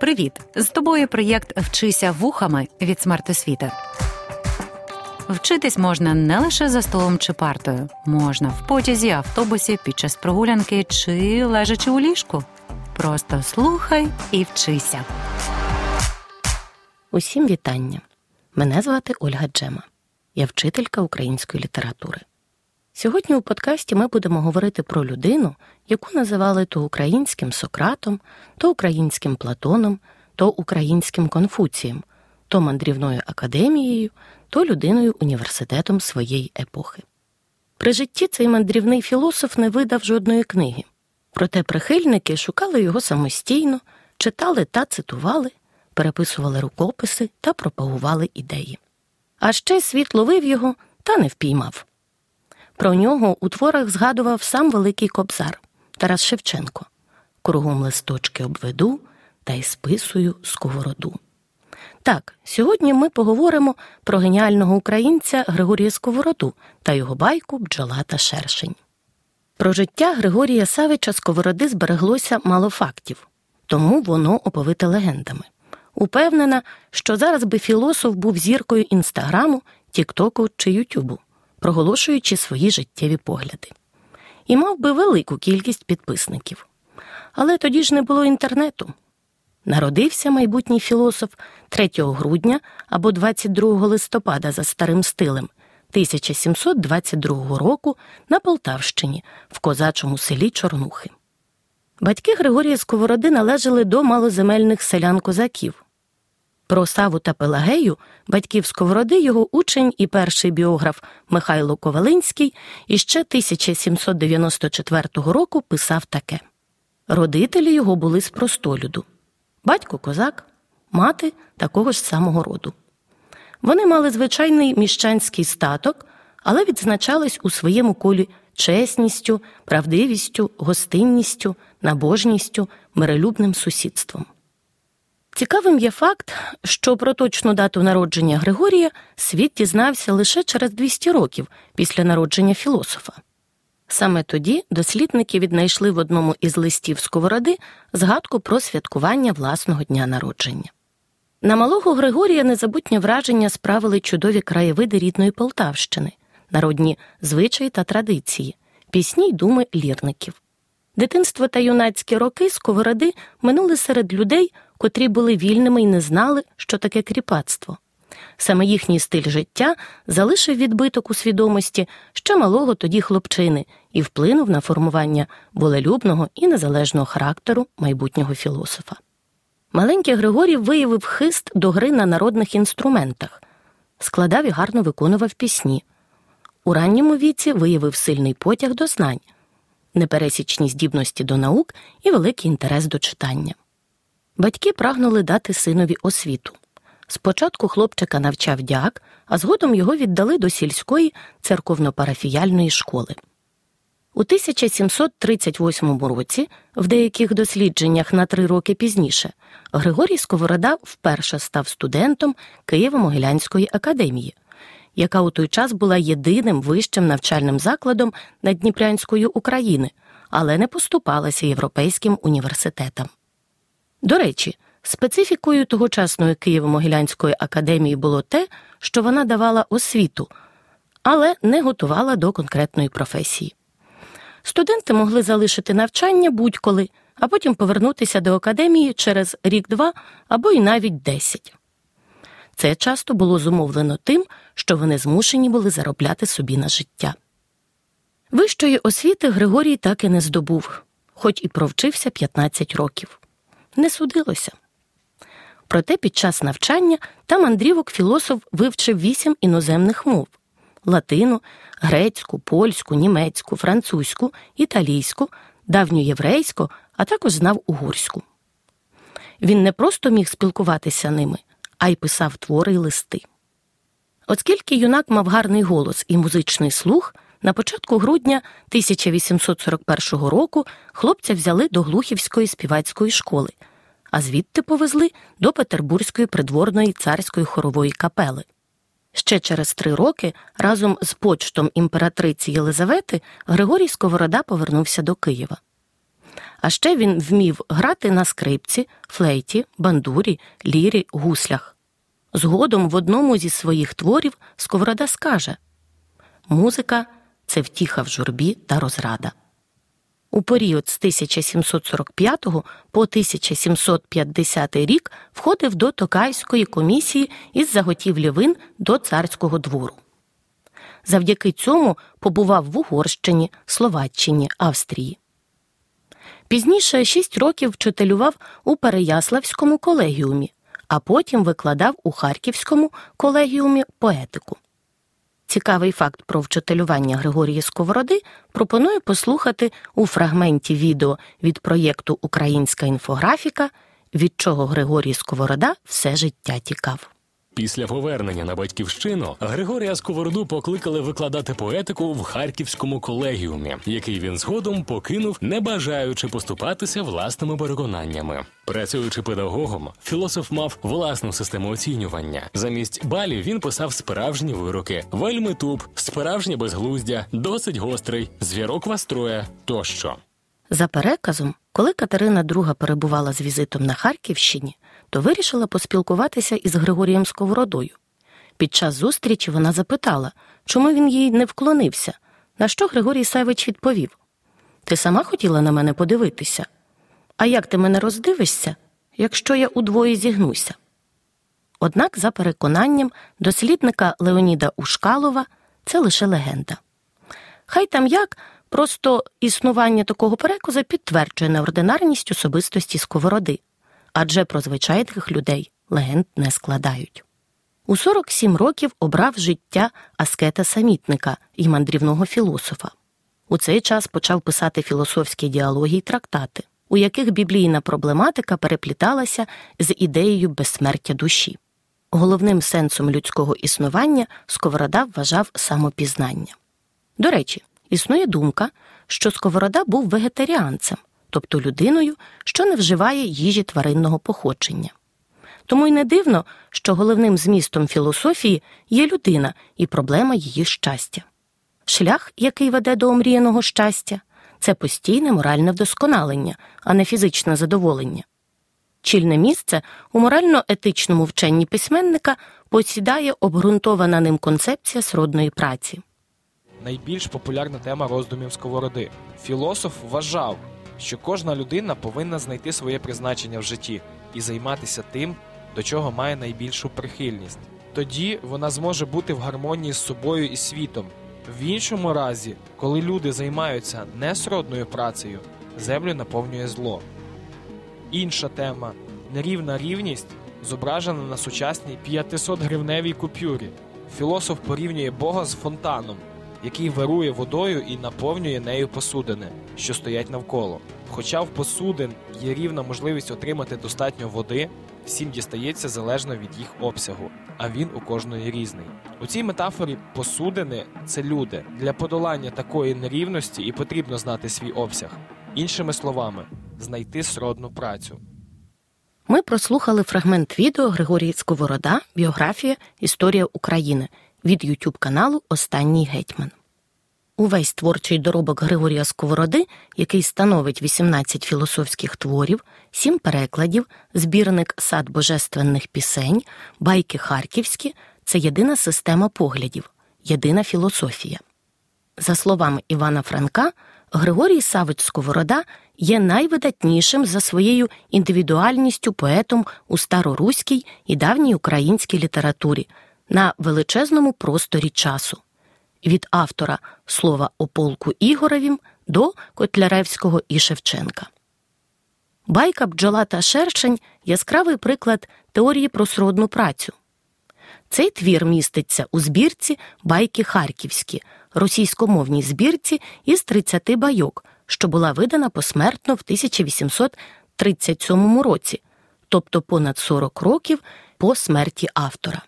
Привіт! З тобою проєкт Вчися вухами від смертосвіти. Вчитись можна не лише за столом чи партою, можна в потязі, автобусі, під час прогулянки чи лежачи у ліжку. Просто слухай і вчися. Усім вітання. Мене звати Ольга Джема. Я вчителька української літератури. Сьогодні у подкасті ми будемо говорити про людину, яку називали то українським Сократом, то українським Платоном, то українським Конфуцієм, то мандрівною академією, то людиною університетом своєї епохи. При житті цей мандрівний філософ не видав жодної книги, проте прихильники шукали його самостійно, читали та цитували, переписували рукописи та пропагували ідеї. А ще світ ловив його та не впіймав. Про нього у творах згадував сам Великий Кобзар Тарас Шевченко. Кругом листочки обведу та й списую сковороду. Так, сьогодні ми поговоримо про геніального українця Григорія Сковороду та його байку Бджола та Шершень. Про життя Григорія Савича Сковороди збереглося мало фактів, тому воно оповите легендами. Упевнена, що зараз би філософ був зіркою інстаграму, Тіктоку чи Ютубу проголошуючи свої життєві погляди. І мав би велику кількість підписників. Але тоді ж не було інтернету. Народився майбутній філософ 3 грудня або 22 листопада за старим стилем 1722 року на Полтавщині в козачому селі Чорнухи. Батьки Григорія Сковороди належали до малоземельних селян козаків. Про Саву та Пелагею, батьків Сковороди, його учень і перший біограф Михайло Ковалинський іще 1794 року писав таке: родителі його були з простолюду, батько козак, мати такого ж самого роду. Вони мали звичайний міщанський статок, але відзначались у своєму колі чесністю, правдивістю, гостинністю, набожністю, миролюбним сусідством. Цікавим є факт, що про точну дату народження Григорія світ дізнався лише через 200 років після народження філософа. Саме тоді дослідники віднайшли в одному із листів Сковороди згадку про святкування власного дня народження. На малого Григорія незабутнє враження справили чудові краєвиди рідної Полтавщини, народні звичаї та традиції, пісні й думи лірників. Дитинство та юнацькі роки Сковороди минули серед людей котрі були вільними і не знали, що таке кріпацтво. Саме їхній стиль життя залишив відбиток у свідомості ще малого тоді хлопчини і вплинув на формування волелюбного і незалежного характеру майбутнього філософа. Маленький Григорій виявив хист до гри на народних інструментах, складав і гарно виконував пісні. У ранньому віці виявив сильний потяг до знань, непересічні здібності до наук і великий інтерес до читання. Батьки прагнули дати синові освіту. Спочатку хлопчика навчав дяк, а згодом його віддали до сільської церковно-парафіяльної школи. У 1738 році, в деяких дослідженнях на три роки пізніше, Григорій Сковорода вперше став студентом Києво-Могилянської академії, яка у той час була єдиним вищим навчальним закладом Наддніпрянської України, але не поступалася європейським університетам. До речі, специфікою тогочасної Києво-Могилянської академії було те, що вона давала освіту, але не готувала до конкретної професії. Студенти могли залишити навчання будь-коли, а потім повернутися до академії через рік-два або й навіть десять. Це часто було зумовлено тим, що вони змушені були заробляти собі на життя. Вищої освіти Григорій так і не здобув, хоч і провчився 15 років не судилося. Проте під час навчання та мандрівок філософ вивчив вісім іноземних мов латину, грецьку, польську, німецьку, французьку, італійську, давньоєврейську, а також знав угорську. Він не просто міг спілкуватися ними, а й писав твори й листи. Оскільки юнак мав гарний голос і музичний слух, на початку грудня 1841 року хлопця взяли до Глухівської співацької школи, а звідти повезли до Петербурзької придворної царської хорової капели. Ще через три роки разом з почтом імператриці Єлизавети Григорій Сковорода повернувся до Києва. А ще він вмів грати на скрипці, флейті, бандурі, лірі, гуслях. Згодом в одному зі своїх творів Сковорода скаже Музика це втіха в журбі та розрада. У період з 1745 по 1750 рік входив до Токайської комісії із заготівлі вин до царського двору. Завдяки цьому побував в Угорщині, Словаччині, Австрії. Пізніше шість років вчителював у Переяславському колегіумі, а потім викладав у Харківському колегіумі поетику. Цікавий факт про вчителювання Григорії Сковороди пропоную послухати у фрагменті відео від проєкту Українська інфографіка, від чого Григорій Сковорода все життя тікав. Після повернення на батьківщину Григорія Сковороду покликали викладати поетику в харківському колегіумі, який він згодом покинув, не бажаючи поступатися власними переконаннями. Працюючи педагогом, філософ мав власну систему оцінювання. Замість балів він писав справжні вироки, вельми туп, справжнє безглуздя, досить гострий, звірок вас троє тощо. За переказом, коли Катерина II перебувала з візитом на Харківщині, то вирішила поспілкуватися із Григорієм Сковородою. Під час зустрічі вона запитала, чому він їй не вклонився, на що Григорій Савич відповів Ти сама хотіла на мене подивитися? А як ти мене роздивишся, якщо я удвоє зігнуся? Однак, за переконанням дослідника Леоніда Ушкалова, це лише легенда. Хай там як, просто існування такого переказу підтверджує неординарність особистості сковороди адже про звичайних людей легенд не складають. У 47 років обрав життя аскета самітника і мандрівного філософа. У цей час почав писати філософські діалоги й трактати, у яких біблійна проблематика перепліталася з ідеєю безсмертя душі. Головним сенсом людського існування Сковорода вважав самопізнання. До речі, існує думка, що Сковорода був вегетаріанцем, тобто людиною, що не вживає їжі тваринного походження. Тому й не дивно, що головним змістом філософії є людина і проблема її щастя. Шлях, який веде до омріяного щастя, це постійне моральне вдосконалення, а не фізичне задоволення. Чільне місце у морально-етичному вченні письменника посідає обґрунтована ним концепція сродної праці. Найбільш популярна тема роздумів сковороди. Філософ вважав, що кожна людина повинна знайти своє призначення в житті і займатися тим, до чого має найбільшу прихильність. Тоді вона зможе бути в гармонії з собою і світом. В іншому разі, коли люди займаються несродною працею, землю наповнює зло. Інша тема нерівна рівність зображена на сучасній 500 гривневій купюрі. Філософ порівнює Бога з фонтаном, який вирує водою і наповнює нею посудини, що стоять навколо. Хоча в посудин є рівна можливість отримати достатньо води, всім дістається залежно від їх обсягу, а він у кожної різний. У цій метафорі посудини це люди. Для подолання такої нерівності і потрібно знати свій обсяг. Іншими словами, знайти сродну працю. Ми прослухали фрагмент відео Григорій Сковорода, біографія Історія України від YouTube каналу Останній гетьман. Увесь творчий доробок Григорія Сковороди, який становить 18 філософських творів, 7 перекладів, збірник сад божественних пісень, байки харківські це єдина система поглядів, єдина філософія. За словами Івана Франка, Григорій Савич Сковорода є найвидатнішим за своєю індивідуальністю поетом у староруській і давній українській літературі на величезному просторі часу від автора слова о полку Ігоревім до Котляревського і Шевченка. Байка бджола та шершень яскравий приклад теорії про сродну працю. Цей твір міститься у збірці Байки Харківські, російськомовній збірці із 30 байок, що була видана посмертно в 1837 році, тобто понад 40 років по смерті автора.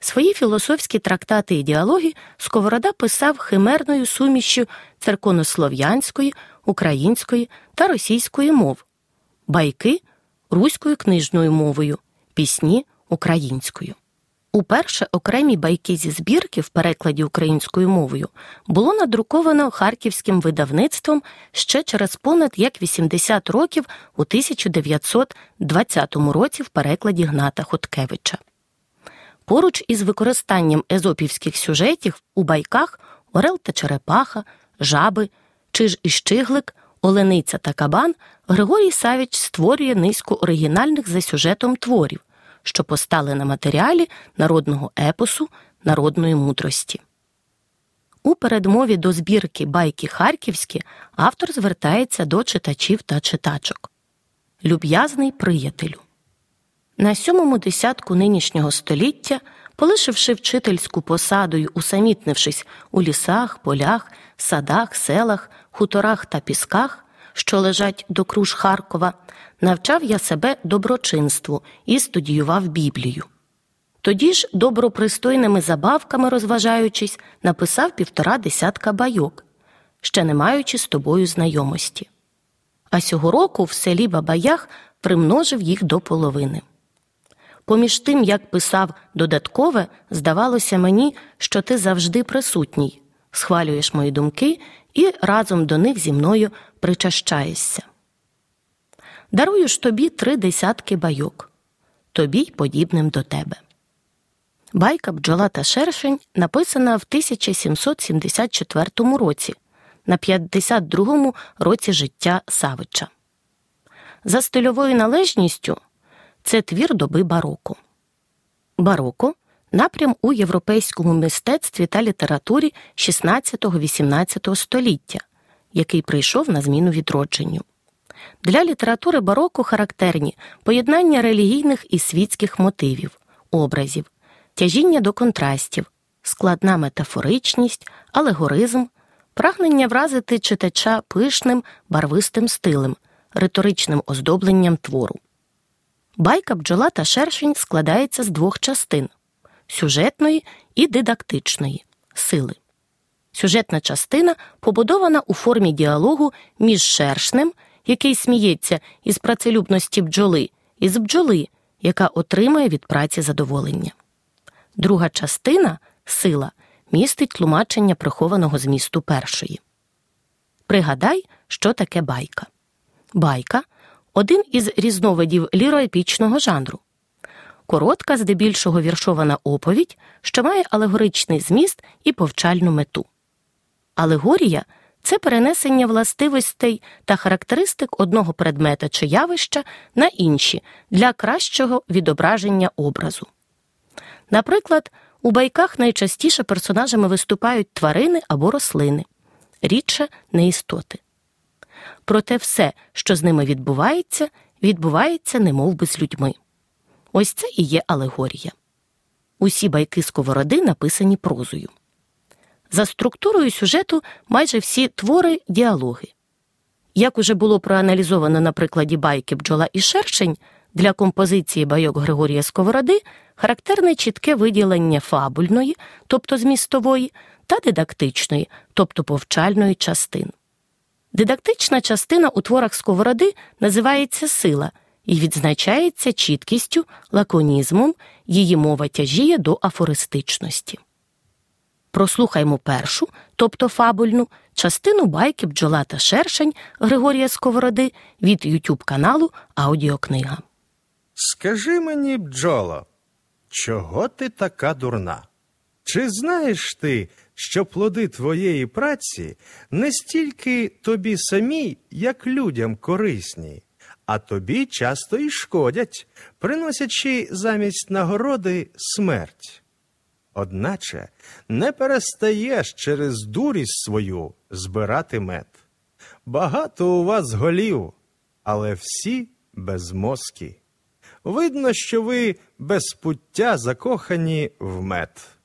Свої філософські трактати і діалоги Сковорода писав химерною сумішю церковнослов'янської, української та російської мов, байки руською книжною мовою, пісні українською. Уперше окремі байки зі збірки в перекладі українською мовою було надруковано харківським видавництвом ще через понад як 80 років у 1920 році в перекладі Гната Хоткевича. Поруч із використанням езопівських сюжетів у байках Орел та Черепаха, Жаби, Чиж і Щиглик, Олениця та Кабан Григорій Савіч створює низку оригінальних за сюжетом творів що постали на матеріалі народного епосу народної мудрості. У передмові до збірки Байки Харківські автор звертається до читачів та читачок. Люб'язний приятелю. На сьомому десятку нинішнього століття, полишивши вчительську посаду й усамітнившись у лісах, полях, садах, селах, хуторах та пісках, що лежать до круж Харкова, навчав я себе доброчинству і студіював Біблію. Тоді ж, добропристойними забавками розважаючись, написав півтора десятка байок, ще не маючи з тобою знайомості. А сього року в селі Бабаях примножив їх до половини. Поміж тим, як писав додаткове, здавалося мені, що ти завжди присутній, схвалюєш мої думки і разом до них зі мною причащаєшся. Дарую ж тобі три десятки байок, тобі й подібним до тебе. Байка бджола та шершень написана в 1774 році, на 52-му році життя Савича. За стильовою належністю це твір доби бароко. Бароко напрям у європейському мистецтві та літературі 16-18 століття, який прийшов на зміну відродженню. Для літератури бароко характерні поєднання релігійних і світських мотивів, образів, тяжіння до контрастів, складна метафоричність, алегоризм, прагнення вразити читача пишним, барвистим стилем, риторичним оздобленням твору. Байка бджола та шершень складається з двох частин сюжетної і дидактичної сили. Сюжетна частина побудована у формі діалогу між шершнем який сміється із працелюбності бджоли, і з бджоли, яка отримує від праці задоволення. Друга частина сила містить тлумачення прихованого змісту першої. Пригадай, що таке байка. Байка один із різновидів ліроепічного жанру. Коротка, здебільшого віршована оповідь, що має алегоричний зміст і повчальну мету. Алегорія це перенесення властивостей та характеристик одного предмета чи явища на інші для кращого відображення образу. Наприклад, у байках найчастіше персонажами виступають тварини або рослини, рідше не істоти. Проте все, що з ними відбувається, відбувається немов би з людьми. Ось це і є алегорія. Усі байки сковороди написані прозою. За структурою сюжету майже всі твори діалоги. Як уже було проаналізовано на прикладі байки бджола і шершень, для композиції байок Григорія Сковороди характерне чітке виділення фабульної, тобто змістової, та дидактичної, тобто повчальної частин. Дидактична частина у творах Сковороди називається сила і відзначається чіткістю, лаконізмом, її мова тяжіє до афористичності прослухаймо першу, тобто фабульну, частину байки бджола та шершень Григорія Сковороди від Ютуб каналу Аудіокнига. Скажи мені, бджоло, чого ти така дурна? Чи знаєш ти, що плоди твоєї праці не стільки тобі самій, як людям корисні, а тобі часто й шкодять, приносячи замість нагороди смерть? Одначе не перестаєш через дурість свою збирати мед. Багато у вас голів, але всі безмозкі. Видно, що ви без пуття закохані в мед.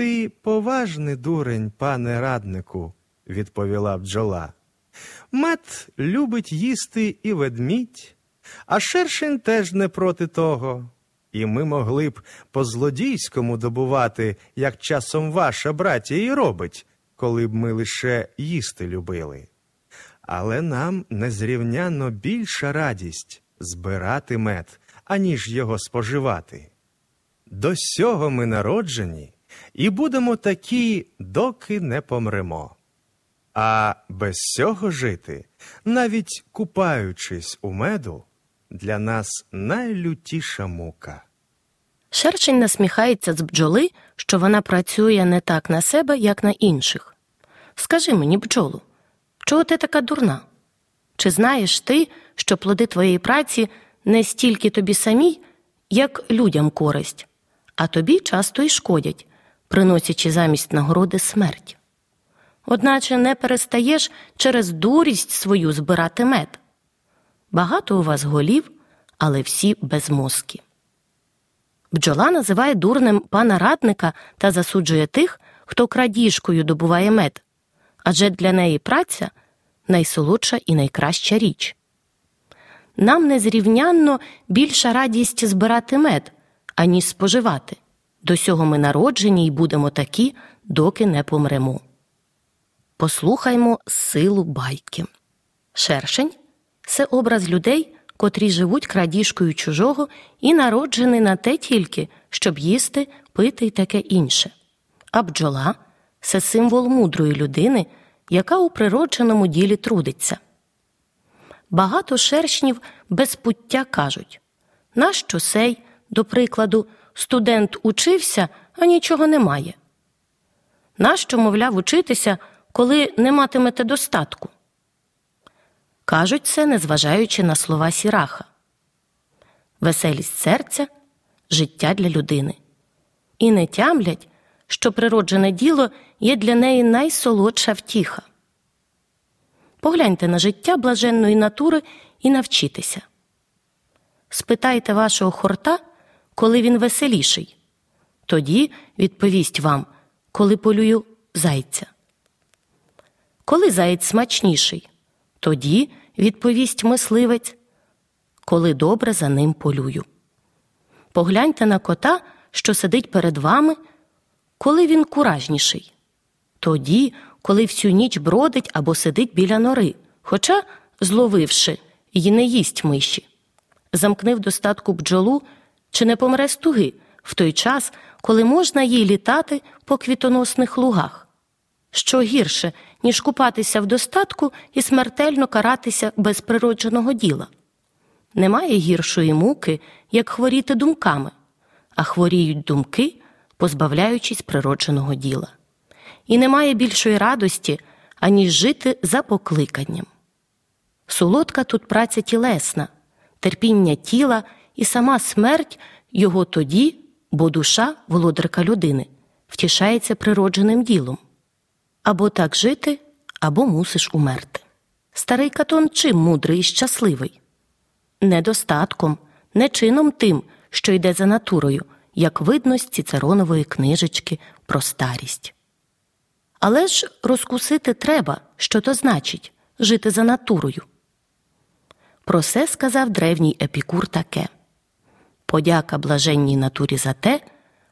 Ти поважний дурень, пане раднику, відповіла бджола. Мед любить їсти і ведмідь, а шершень теж не проти того. І ми могли б по злодійському добувати, як часом ваша братія і робить, коли б ми лише їсти любили. Але нам незрівняно більша радість збирати мед, аніж його споживати. До сього ми народжені і будемо такі, доки не помремо. А без цього жити, навіть купаючись у меду, для нас найлютіша мука. Шершень насміхається з бджоли, що вона працює не так на себе, як на інших. Скажи мені, бджолу, чого ти така дурна? Чи знаєш ти, що плоди твоєї праці не стільки тобі самій, як людям користь, а тобі часто й шкодять, приносячи замість нагороди смерть? Одначе не перестаєш через дурість свою збирати мед. Багато у вас голів, але всі безмозкі. Бджола називає дурним пана радника та засуджує тих, хто крадіжкою добуває мед, адже для неї праця найсолодша і найкраща річ. Нам незрівнянно більша радість збирати мед, аніж споживати. До сього ми народжені і будемо такі, доки не помремо. Послухаймо силу байки. Шершень це образ людей, котрі живуть крадіжкою чужого і народжені на те тільки, щоб їсти, пити й таке інше. А бджола це символ мудрої людини, яка у природженому ділі трудиться. Багато шершнів без пуття кажуть нащо сей, до прикладу, студент учився, а нічого немає. Нащо, мовляв, учитися, коли не матимете достатку? Кажуть це, незважаючи на слова сіраха веселість серця життя для людини. І не тямлять, що природжене діло є для неї найсолодша втіха. Погляньте на життя блаженної натури і навчітеся. Спитайте вашого хорта, коли він веселіший. Тоді відповість вам, коли полюю зайця. Коли заєць смачніший, тоді відповість мисливець, коли добре за ним полюю. Погляньте на кота, що сидить перед вами, коли він куражніший, тоді, коли всю ніч бродить або сидить біля нори, хоча, зловивши, й не їсть миші. Замкнив достатку бджолу чи не помре з туги в той час, коли можна їй літати по квітоносних лугах. Що гірше, ніж купатися в достатку і смертельно каратися без природженого діла. Немає гіршої муки, як хворіти думками, а хворіють думки, позбавляючись природженого діла. І немає більшої радості, аніж жити за покликанням. Солодка тут праця тілесна, терпіння тіла і сама смерть його тоді, бо душа, володарка людини, втішається природженим ділом. Або так жити, або мусиш умерти. Старий Катон чим мудрий і щасливий? Недостатком, не чином тим, що йде за натурою, як видно з Цицеронової книжечки про старість. Але ж розкусити треба, що то значить жити за натурою. Про це сказав древній епікур таке подяка блаженній натурі за те,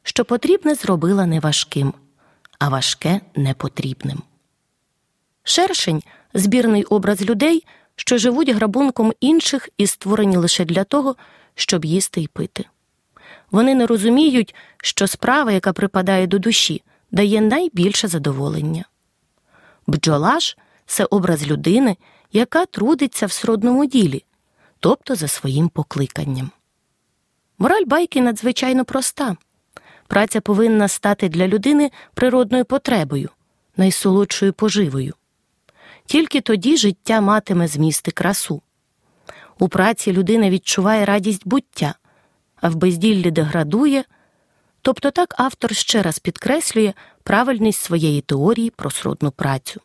що потрібне зробила неважким, а важке непотрібним. Шершень збірний образ людей, що живуть грабунком інших і створені лише для того, щоб їсти й пити. Вони не розуміють, що справа, яка припадає до душі, дає найбільше задоволення. Бджола ж це образ людини, яка трудиться в сродному ділі, тобто за своїм покликанням. Мораль байки надзвичайно проста праця повинна стати для людини природною потребою, найсолодшою поживою. Тільки тоді життя матиме змісти красу. У праці людина відчуває радість буття, а в безділлі деградує. Тобто так автор ще раз підкреслює правильність своєї теорії про сродну працю.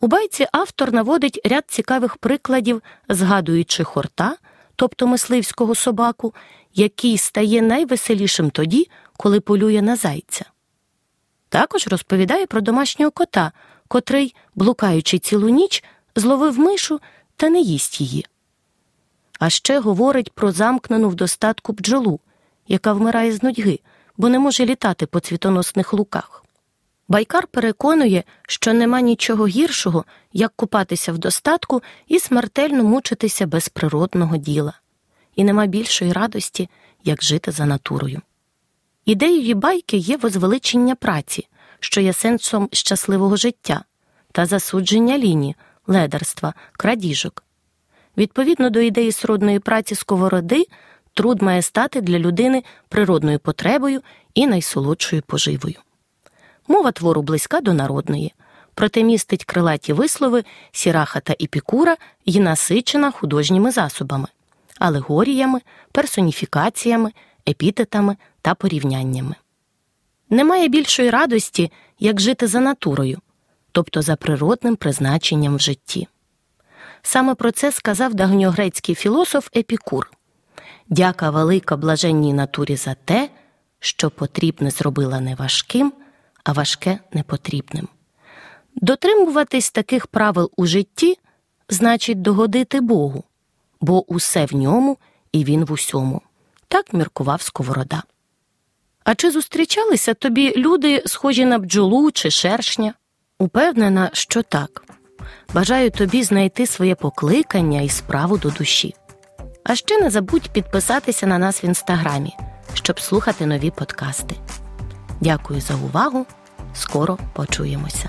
У байці автор наводить ряд цікавих прикладів, згадуючи хорта, тобто мисливського собаку, який стає найвеселішим тоді, коли полює на зайця. Також розповідає про домашнього кота, котрий, блукаючи цілу ніч, зловив мишу та не їсть її. А ще говорить про замкнену в достатку бджолу, яка вмирає з нудьги, бо не може літати по цвітоносних луках. Байкар переконує, що нема нічого гіршого, як купатися в достатку і смертельно мучитися без природного діла, і нема більшої радості, як жити за натурою. Ідеєю байки є возвеличення праці, що є сенсом щасливого життя, та засудження лінії, ледерства, крадіжок. Відповідно до ідеї сродної праці сковороди, труд має стати для людини природною потребою і найсолодшою поживою. Мова твору близька до народної, проте містить крилаті вислови сіраха та іпікура і насичена художніми засобами, алегоріями, персоніфікаціями, епітетами та порівняннями. Немає більшої радості, як жити за натурою, тобто за природним призначенням в житті. Саме про це сказав давньогрецький філософ Епікур Дяка велика блаженній натурі за те, що потрібне зробила не важким, а важке непотрібним. Дотримуватись таких правил у житті значить догодити Богу, бо усе в ньому і він в усьому. Так міркував Сковорода. А чи зустрічалися тобі люди, схожі на бджолу чи шершня? Упевнена, що так. Бажаю тобі знайти своє покликання і справу до душі. А ще не забудь підписатися на нас в інстаграмі, щоб слухати нові подкасти. Дякую за увагу. Скоро почуємося.